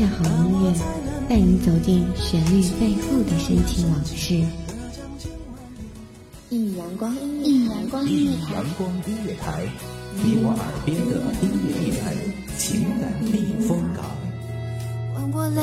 下好音乐，带你走进旋律背后的深情往事。一米阳光音乐，阳光音乐台，阳光音乐台，你我耳边的音乐驿站，情感避风港。换我来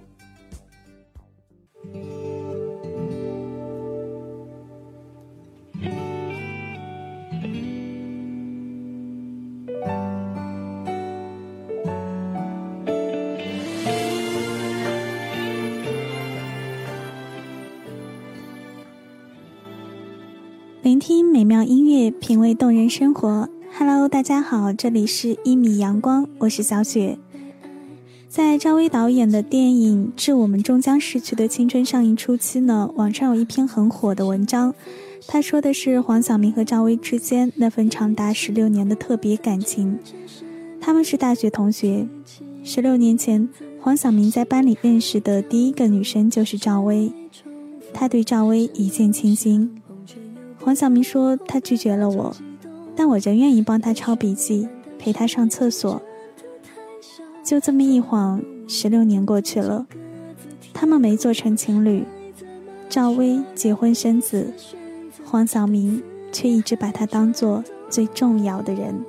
聆听美妙音乐，品味动人生活。Hello，大家好，这里是一米阳光，我是小雪。在赵薇导演的电影《致我们终将逝去的青春》上映初期呢，网上有一篇很火的文章，他说的是黄晓明和赵薇之间那份长达十六年的特别感情。他们是大学同学，十六年前，黄晓明在班里认识的第一个女生就是赵薇，他对赵薇一见倾心。黄晓明说：“他拒绝了我，但我仍愿意帮他抄笔记，陪他上厕所。”就这么一晃，十六年过去了，他们没做成情侣。赵薇结婚生子，黄晓明却一直把他当做最重要的人。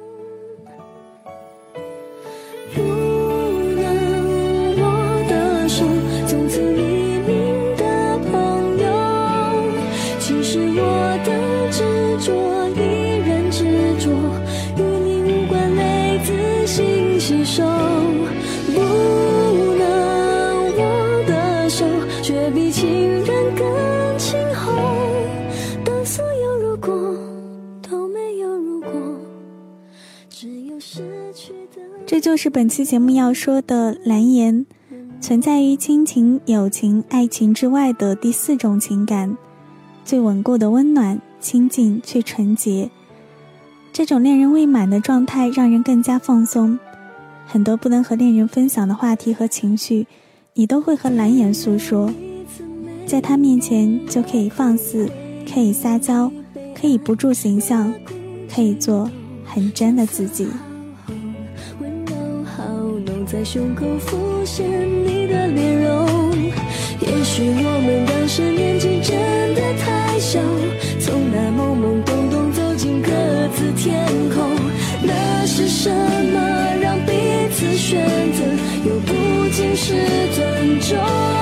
这就是本期节目要说的蓝颜，存在于亲情、友情、爱情之外的第四种情感，最稳固的温暖、亲近却纯洁。这种恋人未满的状态让人更加放松，很多不能和恋人分享的话题和情绪，你都会和蓝颜诉说，在他面前就可以放肆，可以撒娇，可以不住形象，可以做很真的自己。在胸口浮现你的脸容，也许我们当时年纪真的太小，从那懵懵懂懂走进各自天空，那是什么让彼此选择，又不仅是尊重。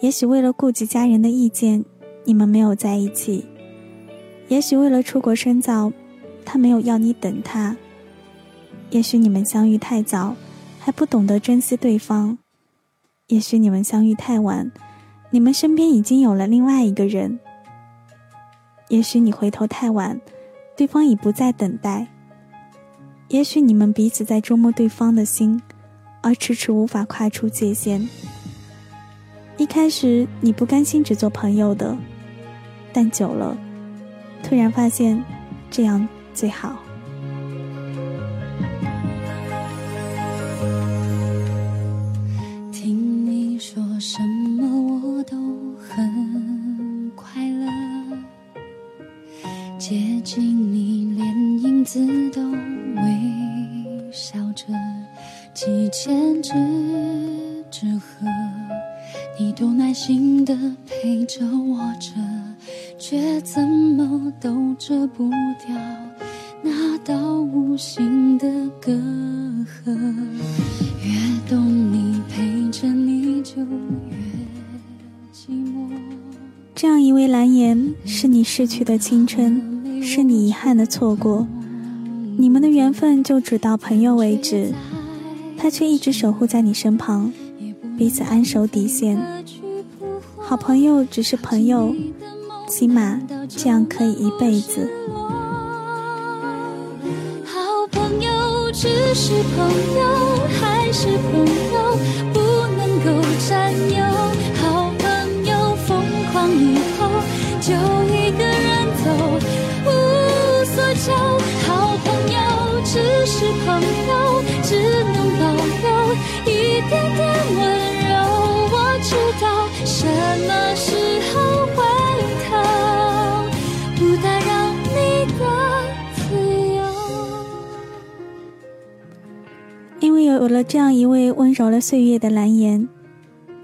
也许为了顾及家人的意见，你们没有在一起，也许为了出国深造，他没有要你等他；也许你们相遇太早，还不懂得珍惜对方；也许你们相遇太晚，你们身边已经有了另外一个人；也许你回头太晚，对方已不再等待；也许你们彼此在琢磨对方的心，而迟迟无法跨出界限。一开始你不甘心只做朋友的，但久了。突然发现，这样最好。听你说什么我都很快乐，接近你连影子都心的陪着我着。却怎么都遮不掉那道无形的隔阂。越懂你，陪着你就越寂寞。这样一位蓝颜，是你逝去的青春，是你遗憾的错过。你们的缘分就只到朋友为止，他却一直守护在你身旁，彼此安守底线。好朋友只是朋友。起码这样可以一辈子。好朋友只是朋友，还是朋友不能够占有。有了这样一位温柔了岁月的蓝颜，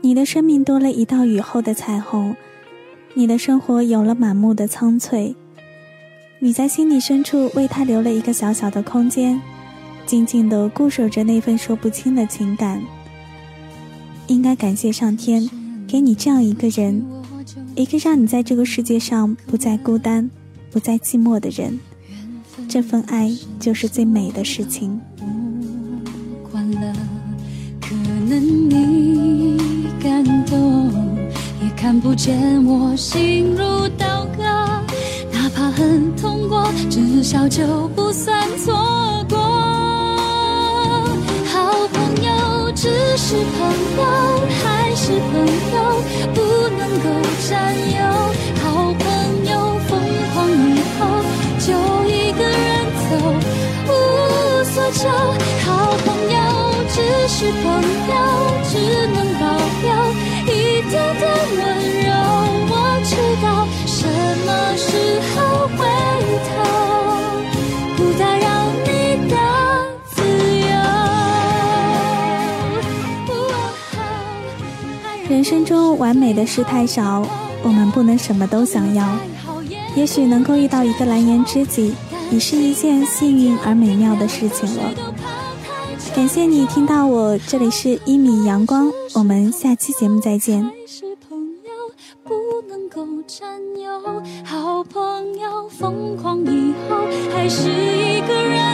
你的生命多了一道雨后的彩虹，你的生活有了满目的苍翠。你在心底深处为他留了一个小小的空间，静静的固守着那份说不清的情感。应该感谢上天，给你这样一个人，一个让你在这个世界上不再孤单、不再寂寞的人。这份爱就是最美的事情。看不见我心如刀割。哪怕很痛过，至少就不算错过。好朋友只是朋友，还是朋友不能够占有。好朋友疯狂以后就一个人走，无所求。好朋友。只是朋友，只能够人生中完美的事太少，我们不能什么都想要。也许能够遇到一个蓝颜知己，已是一件幸运而美妙的事情了。感谢你听到我，这里是一米阳光，我们下期节目再见。好朋友疯狂以后还是一个人